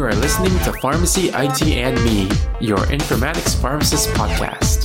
You are listening to Pharmacy IT and Me, your informatics pharmacist podcast.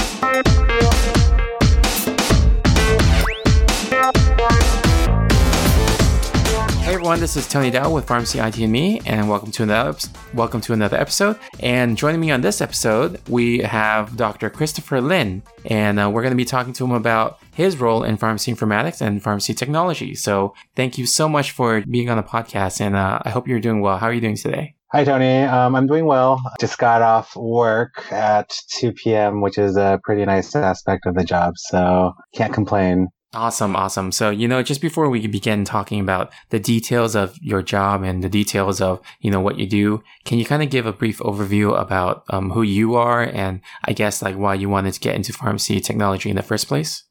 Hey everyone, this is Tony Dao with Pharmacy IT and Me, and welcome to another welcome to another episode. And joining me on this episode, we have Dr. Christopher Lin, and uh, we're going to be talking to him about his role in pharmacy informatics and pharmacy technology. So, thank you so much for being on the podcast, and uh, I hope you're doing well. How are you doing today? Hi, Tony. Um, I'm doing well. Just got off work at 2 p.m., which is a pretty nice aspect of the job, so can't complain. Awesome, awesome. So, you know, just before we begin talking about the details of your job and the details of, you know, what you do, can you kind of give a brief overview about um, who you are and I guess like why you wanted to get into pharmacy technology in the first place?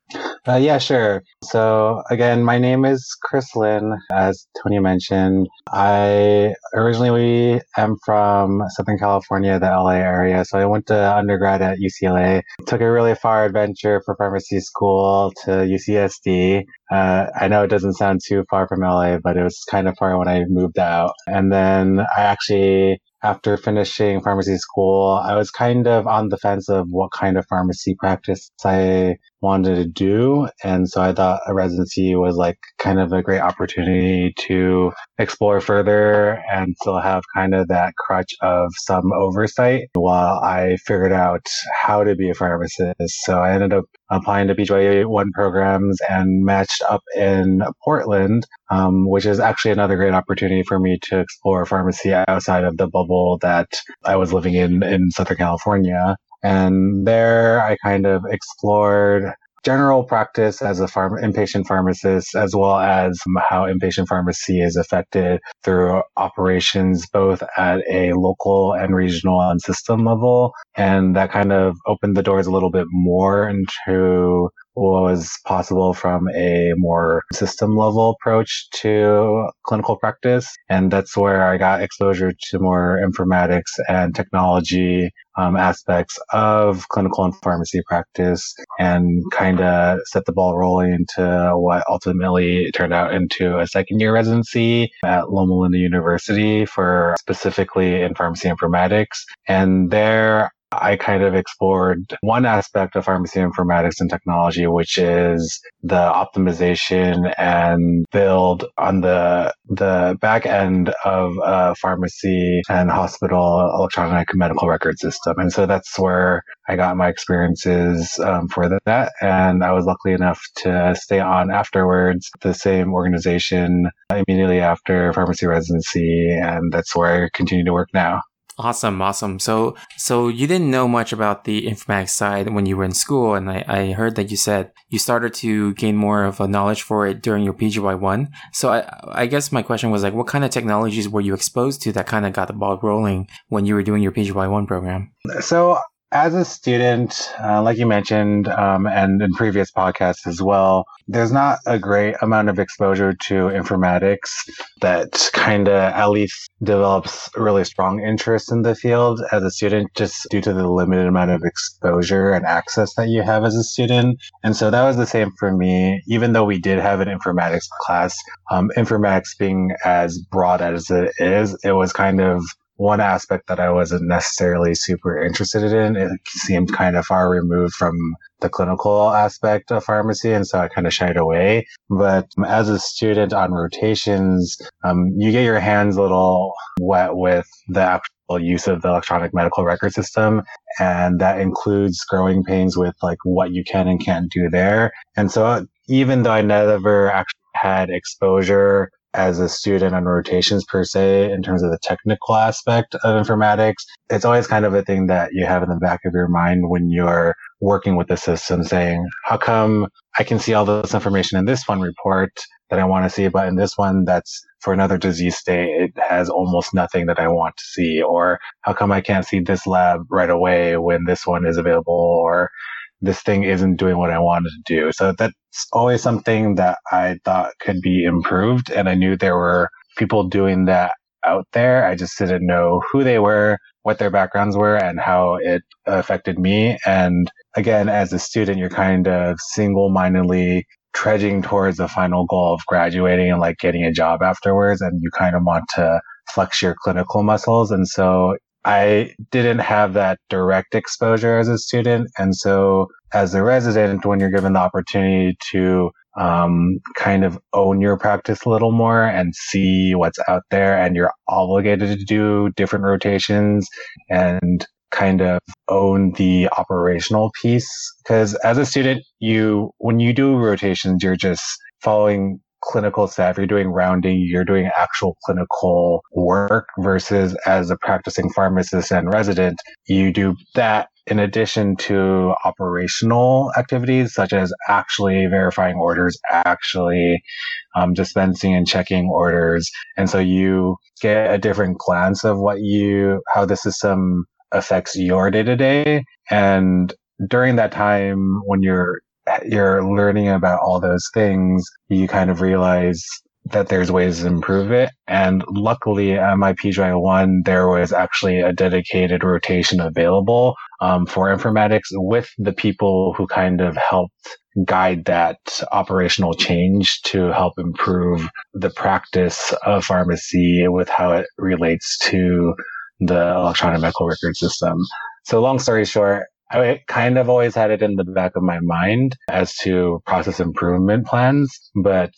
Uh, yeah, sure. So again, my name is Chris Lin, as Tony mentioned. I originally am from Southern California, the LA area. So I went to undergrad at UCLA, took a really far adventure for pharmacy school to UCSD. Uh, I know it doesn't sound too far from LA, but it was kind of far when I moved out. And then I actually after finishing pharmacy school, I was kind of on the fence of what kind of pharmacy practice I wanted to do. And so I thought a residency was like kind of a great opportunity to explore further and still have kind of that crutch of some oversight while I figured out how to be a pharmacist. So I ended up applying to PGY1 programs and matched up in Portland, um, which is actually another great opportunity for me to explore pharmacy outside of the bubble that I was living in in Southern California. And there I kind of explored general practice as a farm, inpatient pharmacist, as well as how inpatient pharmacy is affected through operations both at a local and regional and system level. And that kind of opened the doors a little bit more into was possible from a more system level approach to clinical practice. And that's where I got exposure to more informatics and technology um, aspects of clinical and pharmacy practice and kind of set the ball rolling into what ultimately turned out into a second year residency at Loma Linda University for specifically in pharmacy informatics. And there I kind of explored one aspect of pharmacy informatics and technology, which is the optimization and build on the the back end of a pharmacy and hospital electronic medical record system. And so that's where I got my experiences um, for that. And I was lucky enough to stay on afterwards, the same organization immediately after pharmacy residency. And that's where I continue to work now. Awesome, awesome. So, so you didn't know much about the informatics side when you were in school, and I, I heard that you said you started to gain more of a knowledge for it during your PGY one. So, I, I guess my question was like, what kind of technologies were you exposed to that kind of got the ball rolling when you were doing your PGY one program? So, as a student, uh, like you mentioned, um, and in previous podcasts as well, there's not a great amount of exposure to informatics that kind of at least develops really strong interest in the field as a student, just due to the limited amount of exposure and access that you have as a student. And so that was the same for me, even though we did have an informatics class, um, informatics being as broad as it is, it was kind of one aspect that I wasn't necessarily super interested in. It seemed kind of far removed from the clinical aspect of pharmacy, and so I kind of shied away. But as a student on rotations, um, you get your hands a little wet with the actual use of the electronic medical record system, and that includes growing pains with like what you can and can't do there. And so even though I never actually had exposure as a student on rotations per se in terms of the technical aspect of informatics. It's always kind of a thing that you have in the back of your mind when you're working with the system saying, how come I can see all this information in this one report that I want to see, but in this one that's for another disease state, it has almost nothing that I want to see. Or how come I can't see this lab right away when this one is available? Or this thing isn't doing what I wanted to do. So that's always something that I thought could be improved. And I knew there were people doing that out there. I just didn't know who they were, what their backgrounds were, and how it affected me. And again, as a student, you're kind of single mindedly trudging towards the final goal of graduating and like getting a job afterwards. And you kind of want to flex your clinical muscles. And so I didn't have that direct exposure as a student. And so as a resident, when you're given the opportunity to um, kind of own your practice a little more and see what's out there and you're obligated to do different rotations and kind of own the operational piece. Cause as a student, you, when you do rotations, you're just following clinical staff, you're doing rounding, you're doing actual clinical work versus as a practicing pharmacist and resident, you do that in addition to operational activities such as actually verifying orders, actually um, dispensing and checking orders. And so you get a different glance of what you, how the system affects your day to day. And during that time when you're you're learning about all those things, you kind of realize that there's ways to improve it. And luckily at my PGY1, there was actually a dedicated rotation available um, for informatics with the people who kind of helped guide that operational change to help improve the practice of pharmacy with how it relates to the electronic medical record system. So long story short, I kind of always had it in the back of my mind as to process improvement plans, but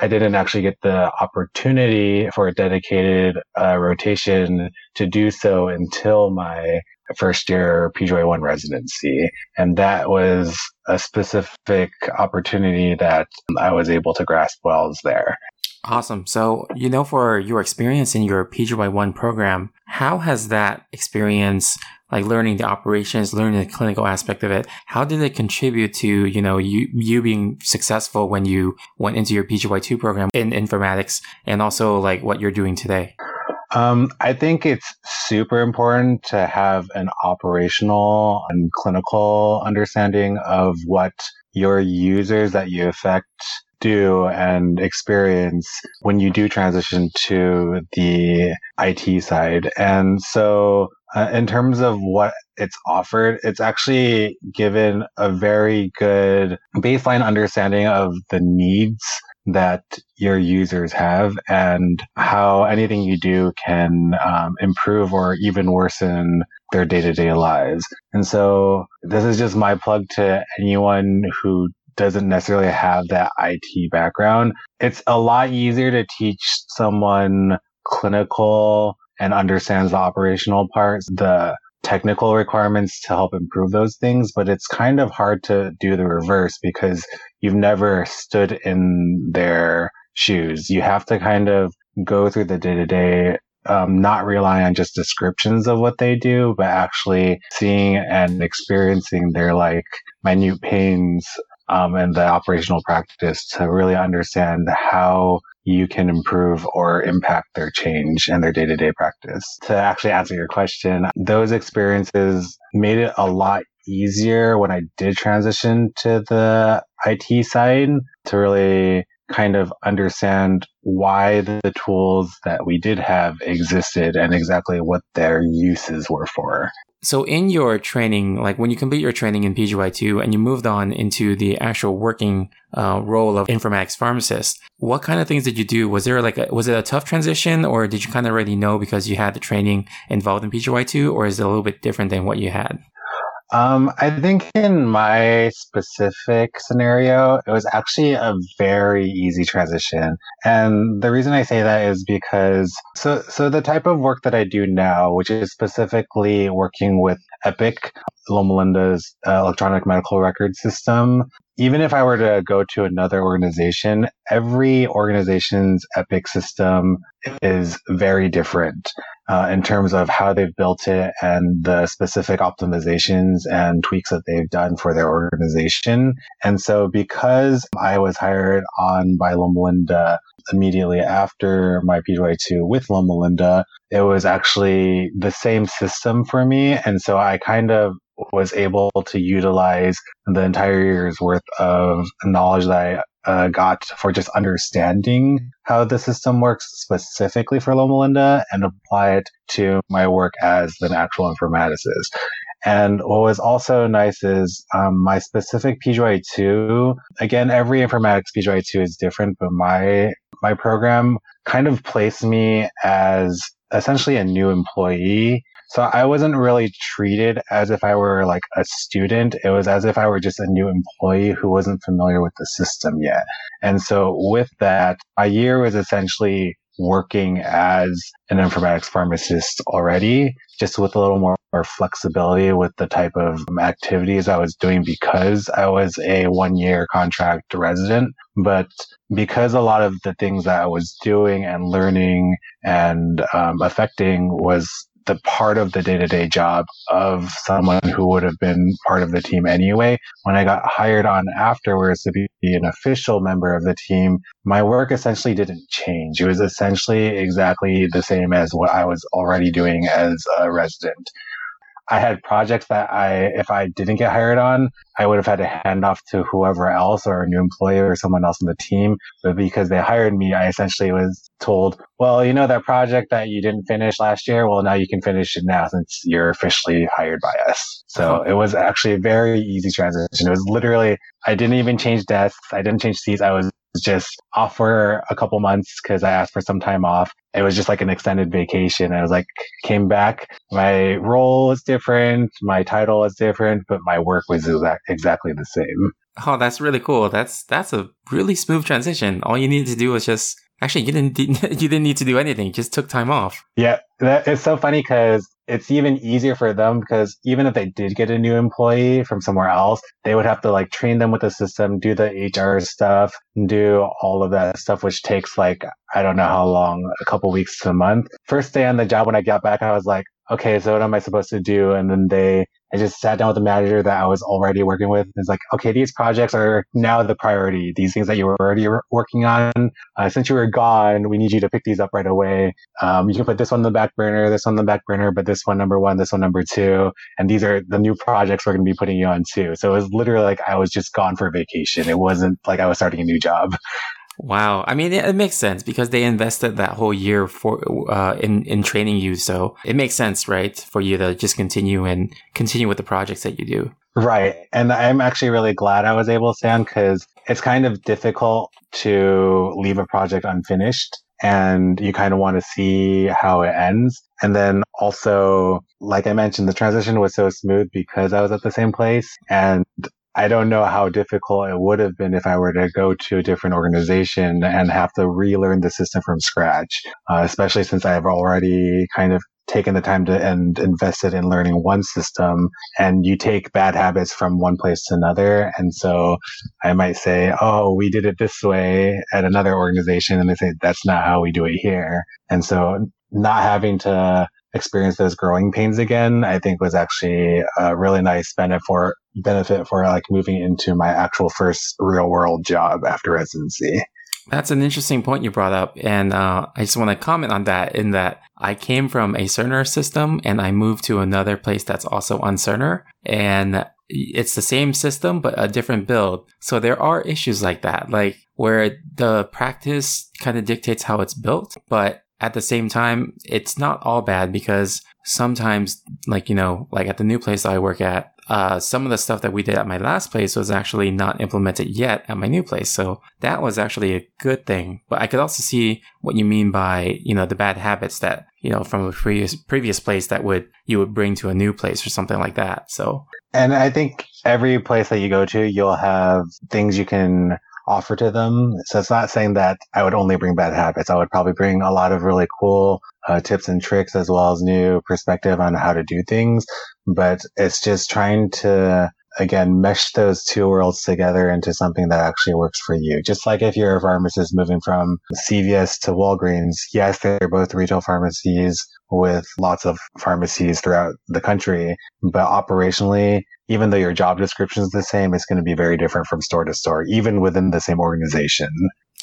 I didn't actually get the opportunity for a dedicated uh, rotation to do so until my first year PGY1 residency. And that was a specific opportunity that I was able to grasp was there. Awesome. So, you know, for your experience in your PGY1 program, how has that experience, like learning the operations, learning the clinical aspect of it, how did it contribute to, you know, you, you being successful when you went into your PGY2 program in informatics and also like what you're doing today? Um, I think it's super important to have an operational and clinical understanding of what your users that you affect do and experience when you do transition to the IT side. And so, uh, in terms of what it's offered, it's actually given a very good baseline understanding of the needs that your users have and how anything you do can um, improve or even worsen their day-to-day lives. And so this is just my plug to anyone who doesn't necessarily have that IT background. It's a lot easier to teach someone clinical and understands the operational parts, the technical requirements to help improve those things, but it's kind of hard to do the reverse because you've never stood in their shoes. You have to kind of go through the day to day, not rely on just descriptions of what they do, but actually seeing and experiencing their like minute pains um, and the operational practice to really understand how you can improve or impact their change and their day to day practice. To actually answer your question, those experiences made it a lot easier when I did transition to the IT side to really kind of understand why the tools that we did have existed and exactly what their uses were for. So in your training, like when you complete your training in PGY2 and you moved on into the actual working uh, role of informatics pharmacist, what kind of things did you do? Was there like a, was it a tough transition or did you kind of already know because you had the training involved in PGY2 or is it a little bit different than what you had? Um, I think in my specific scenario, it was actually a very easy transition. And the reason I say that is because so so the type of work that I do now, which is specifically working with Epic, Loma Linda's uh, electronic medical record system, even if I were to go to another organization, every organization's Epic system is very different uh, in terms of how they've built it and the specific optimizations and tweaks that they've done for their organization. And so because I was hired on by Loma Linda immediately after my PGY2 with Loma Linda, it was actually the same system for me. And so I kind of was able to utilize the entire year's worth of knowledge that I uh, got for just understanding how the system works specifically for Loma Linda and apply it to my work as an actual informaticist. And what was also nice is um, my specific PGY2, again, every informatics PGY2 is different, but my my program kind of placed me as essentially a new employee. So I wasn't really treated as if I were like a student. It was as if I were just a new employee who wasn't familiar with the system yet. And so with that, my year was essentially working as an informatics pharmacist already, just with a little more, more flexibility with the type of activities I was doing because I was a one year contract resident. But because a lot of the things that I was doing and learning and um, affecting was the part of the day to day job of someone who would have been part of the team anyway. When I got hired on afterwards to be an official member of the team, my work essentially didn't change. It was essentially exactly the same as what I was already doing as a resident. I had projects that I, if I didn't get hired on, I would have had to hand off to whoever else or a new employer or someone else on the team. But because they hired me, I essentially was told, well, you know, that project that you didn't finish last year, well, now you can finish it now since you're officially hired by us. So it was actually a very easy transition. It was literally, I didn't even change desks. I didn't change seats. I was just off for a couple months because I asked for some time off. It was just like an extended vacation. I was like, came back. My role was different. My title was different, but my work was exact, exactly the same. Oh, that's really cool. That's, that's a really smooth transition. All you needed to do was just Actually, you didn't you didn't need to do anything. You just took time off. Yeah, that, it's so funny because it's even easier for them because even if they did get a new employee from somewhere else, they would have to like train them with the system, do the HR stuff, do all of that stuff, which takes like I don't know how long, a couple weeks to a month. First day on the job when I got back, I was like, okay, so what am I supposed to do? And then they, I just sat down with the manager that I was already working with. It's like, okay, these projects are now the priority. These things that you were already working on, uh, since you were gone, we need you to pick these up right away. Um, you can put this one on the back burner, this on the back burner, but this one number one, this one number two. And these are the new projects we're going to be putting you on too. So it was literally like I was just gone for vacation. It wasn't like I was starting a new job. Wow. I mean, it, makes sense because they invested that whole year for, uh, in, in training you. So it makes sense, right? For you to just continue and continue with the projects that you do. Right. And I'm actually really glad I was able to stand because it's kind of difficult to leave a project unfinished and you kind of want to see how it ends. And then also, like I mentioned, the transition was so smooth because I was at the same place and I don't know how difficult it would have been if I were to go to a different organization and have to relearn the system from scratch, uh, especially since I have already kind of taken the time to and invested in learning one system and you take bad habits from one place to another. And so I might say, Oh, we did it this way at another organization. And they say, that's not how we do it here. And so not having to experience those growing pains again, I think was actually a really nice benefit for benefit for like moving into my actual first real world job after residency. That's an interesting point you brought up. And uh, I just want to comment on that in that I came from a Cerner system and I moved to another place that's also on Cerner. And it's the same system, but a different build. So there are issues like that, like where the practice kind of dictates how it's built, but at the same time, it's not all bad because sometimes, like, you know, like at the new place I work at, uh, some of the stuff that we did at my last place was actually not implemented yet at my new place. So that was actually a good thing. But I could also see what you mean by, you know, the bad habits that, you know, from a previous, previous place that would, you would bring to a new place or something like that. So. And I think every place that you go to, you'll have things you can offer to them. So it's not saying that I would only bring bad habits. I would probably bring a lot of really cool uh, tips and tricks as well as new perspective on how to do things. But it's just trying to again mesh those two worlds together into something that actually works for you. Just like if you're a pharmacist moving from CVS to Walgreens, yes, they're both retail pharmacies with lots of pharmacies throughout the country, but operationally even though your job description is the same, it's going to be very different from store to store, even within the same organization.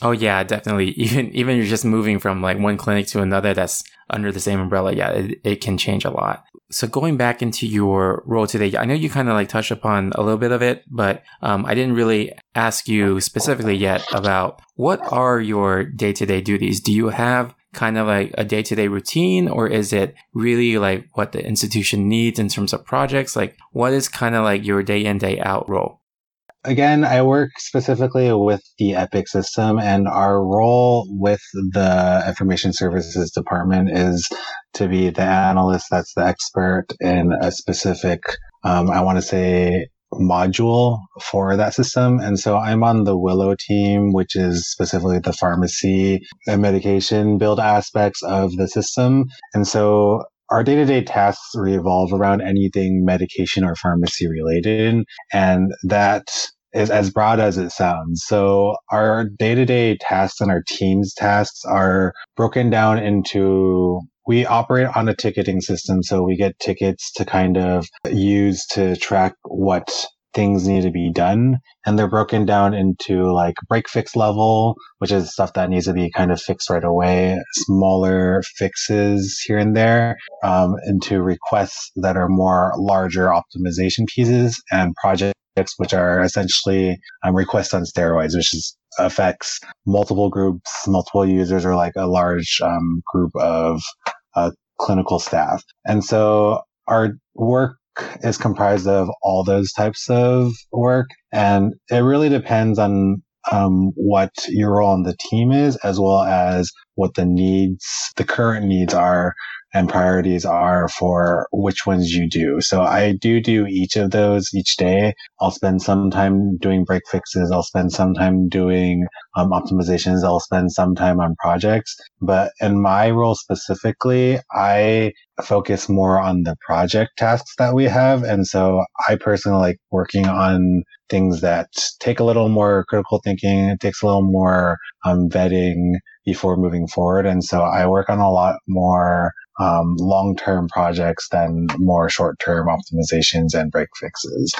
Oh yeah, definitely. Even even you're just moving from like one clinic to another that's under the same umbrella. Yeah, it, it can change a lot. So going back into your role today, I know you kind of like touched upon a little bit of it, but um, I didn't really ask you specifically yet about what are your day to day duties. Do you have kind of like a day to day routine or is it really like what the institution needs in terms of projects? Like what is kind of like your day in, day out role? Again, I work specifically with the Epic system, and our role with the information services department is to be the analyst that's the expert in a specific, um, I want to say, module for that system. And so I'm on the Willow team, which is specifically the pharmacy and medication build aspects of the system. And so our day to day tasks revolve around anything medication or pharmacy related. And that is as broad as it sounds. So our day to day tasks and our team's tasks are broken down into we operate on a ticketing system. So we get tickets to kind of use to track what things need to be done. And they're broken down into like break fix level, which is stuff that needs to be kind of fixed right away, smaller fixes here and there, um, into requests that are more larger optimization pieces and projects, which are essentially um, requests on steroids, which is affects multiple groups, multiple users, or like a large um, group of uh, clinical staff. And so our work is comprised of all those types of work. And it really depends on um, what your role on the team is, as well as what the needs, the current needs are and priorities are for which ones you do. So I do do each of those each day. I'll spend some time doing break fixes. I'll spend some time doing um, optimizations. I'll spend some time on projects. But in my role specifically, I focus more on the project tasks that we have. And so I personally like working on things that take a little more critical thinking. It takes a little more um, vetting before moving forward. And so I work on a lot more um, long-term projects than more short-term optimizations and break fixes.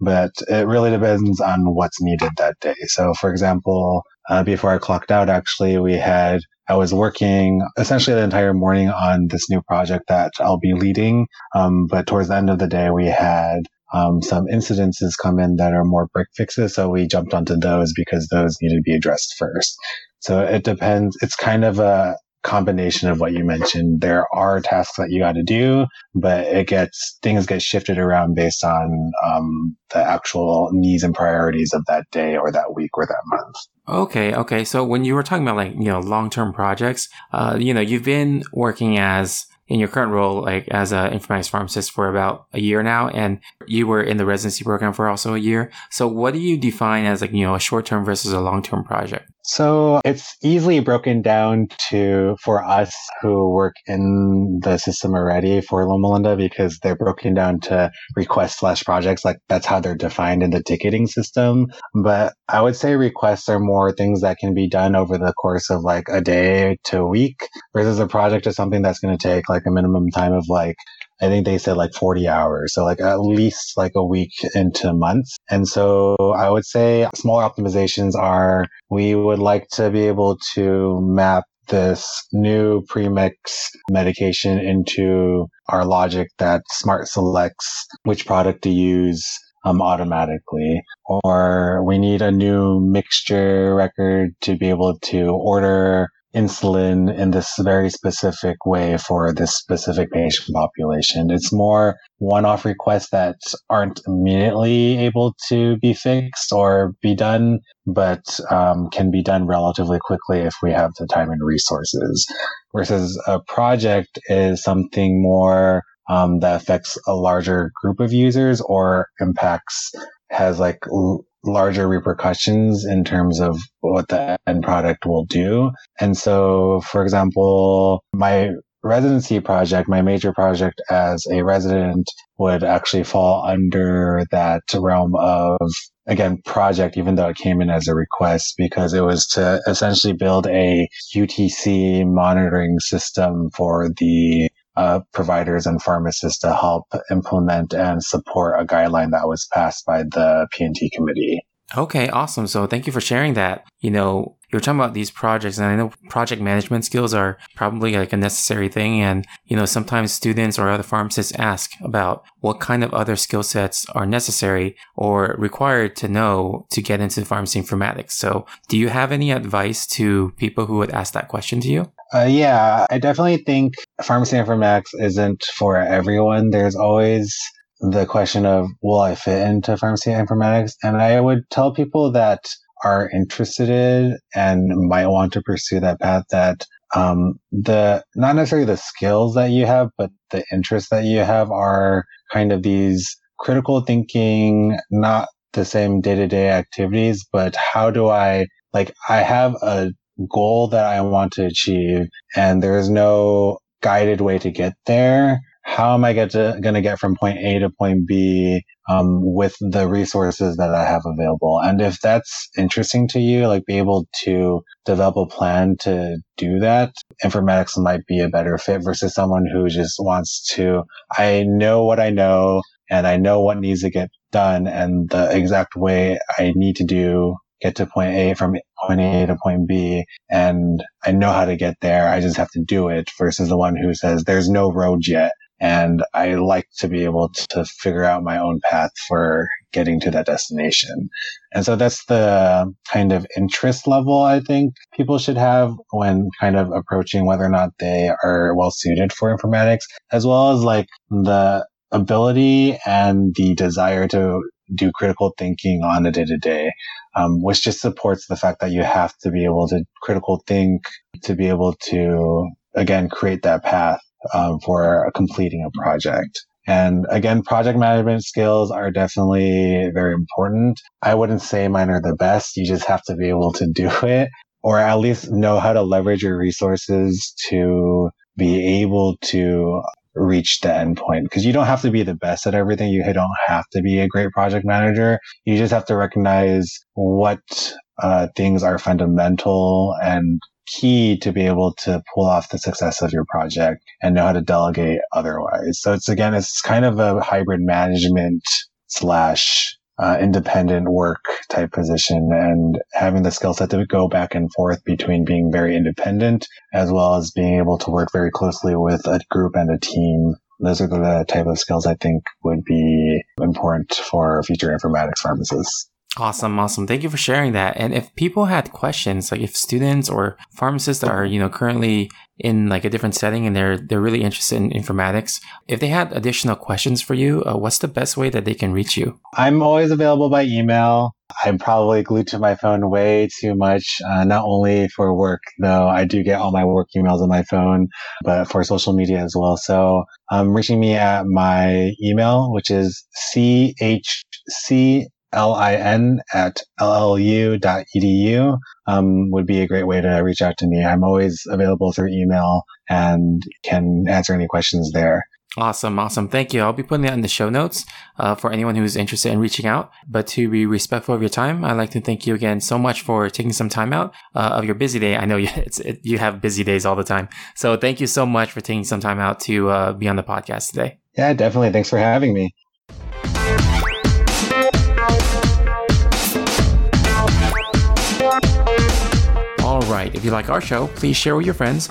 But it really depends on what's needed that day. So, for example, uh, before I clocked out, actually, we had I was working essentially the entire morning on this new project that I'll be leading. Um, but towards the end of the day, we had um, some incidences come in that are more break fixes. So we jumped onto those because those need to be addressed first. So it depends. It's kind of a combination of what you mentioned. There are tasks that you got to do, but it gets things get shifted around based on um, the actual needs and priorities of that day or that week or that month. Okay, okay. So when you were talking about like you know long term projects, uh, you know you've been working as in your current role, like as an informatics pharmacist for about a year now, and you were in the residency program for also a year. So what do you define as like, you know, a short term versus a long term project? So it's easily broken down to for us who work in the system already for Loma Linda because they're broken down to requests slash projects. Like that's how they're defined in the ticketing system. But I would say requests are more things that can be done over the course of like a day to a week versus a project is something that's going to take like a minimum time of like I think they said like 40 hours. So like at least like a week into months. And so I would say smaller optimizations are we would like to be able to map this new premix medication into our logic that smart selects which product to use um, automatically, or we need a new mixture record to be able to order insulin in this very specific way for this specific patient population. It's more one-off requests that aren't immediately able to be fixed or be done, but um, can be done relatively quickly if we have the time and resources. Versus a project is something more um, that affects a larger group of users or impacts has like larger repercussions in terms of what the end product will do. And so, for example, my residency project, my major project as a resident would actually fall under that realm of, again, project, even though it came in as a request, because it was to essentially build a UTC monitoring system for the uh, providers and pharmacists to help implement and support a guideline that was passed by the P&T committee. Okay, awesome. So thank you for sharing that. You know, you're talking about these projects and I know project management skills are probably like a necessary thing. And, you know, sometimes students or other pharmacists ask about what kind of other skill sets are necessary or required to know to get into pharmacy informatics. So do you have any advice to people who would ask that question to you? Uh, yeah, I definitely think pharmacy informatics isn't for everyone. There's always the question of will I fit into pharmacy informatics? And I would tell people that are interested in and might want to pursue that path that um, the not necessarily the skills that you have, but the interests that you have are kind of these critical thinking, not the same day to day activities, but how do I like I have a goal that I want to achieve and there is no guided way to get there. How am I get to, gonna get from point A to point B um, with the resources that I have available? And if that's interesting to you, like be able to develop a plan to do that, informatics might be a better fit versus someone who just wants to, I know what I know and I know what needs to get done and the exact way I need to do get to point A from point A to point B and I know how to get there. I just have to do it versus the one who says there's no road yet. And I like to be able to figure out my own path for getting to that destination. And so that's the kind of interest level I think people should have when kind of approaching whether or not they are well suited for informatics, as well as like the ability and the desire to do critical thinking on a day to day, um, which just supports the fact that you have to be able to critical think to be able to, again, create that path um, for completing a project. And again, project management skills are definitely very important. I wouldn't say mine are the best. You just have to be able to do it or at least know how to leverage your resources to be able to reach the endpoint because you don't have to be the best at everything. You don't have to be a great project manager. You just have to recognize what uh, things are fundamental and key to be able to pull off the success of your project and know how to delegate otherwise. So it's again, it's kind of a hybrid management slash uh, independent work type position and having the skill set to go back and forth between being very independent as well as being able to work very closely with a group and a team. Those are the type of skills I think would be important for future informatics pharmacists. Awesome, awesome. Thank you for sharing that. And if people had questions, like if students or pharmacists are, you know, currently in like a different setting and they're they're really interested in informatics, if they had additional questions for you, uh, what's the best way that they can reach you? I'm always available by email. I'm probably glued to my phone way too much, uh, not only for work, though I do get all my work emails on my phone, but for social media as well. So um, reaching me at my email, which is chc lin at llu.edu um, would be a great way to reach out to me. I'm always available through email and can answer any questions there. Awesome, awesome. Thank you. I'll be putting that in the show notes uh, for anyone who's interested in reaching out. But to be respectful of your time, I'd like to thank you again so much for taking some time out uh, of your busy day. I know you, it, you have busy days all the time. So thank you so much for taking some time out to uh, be on the podcast today. Yeah, definitely. Thanks for having me. All right. If you like our show, please share with your friends,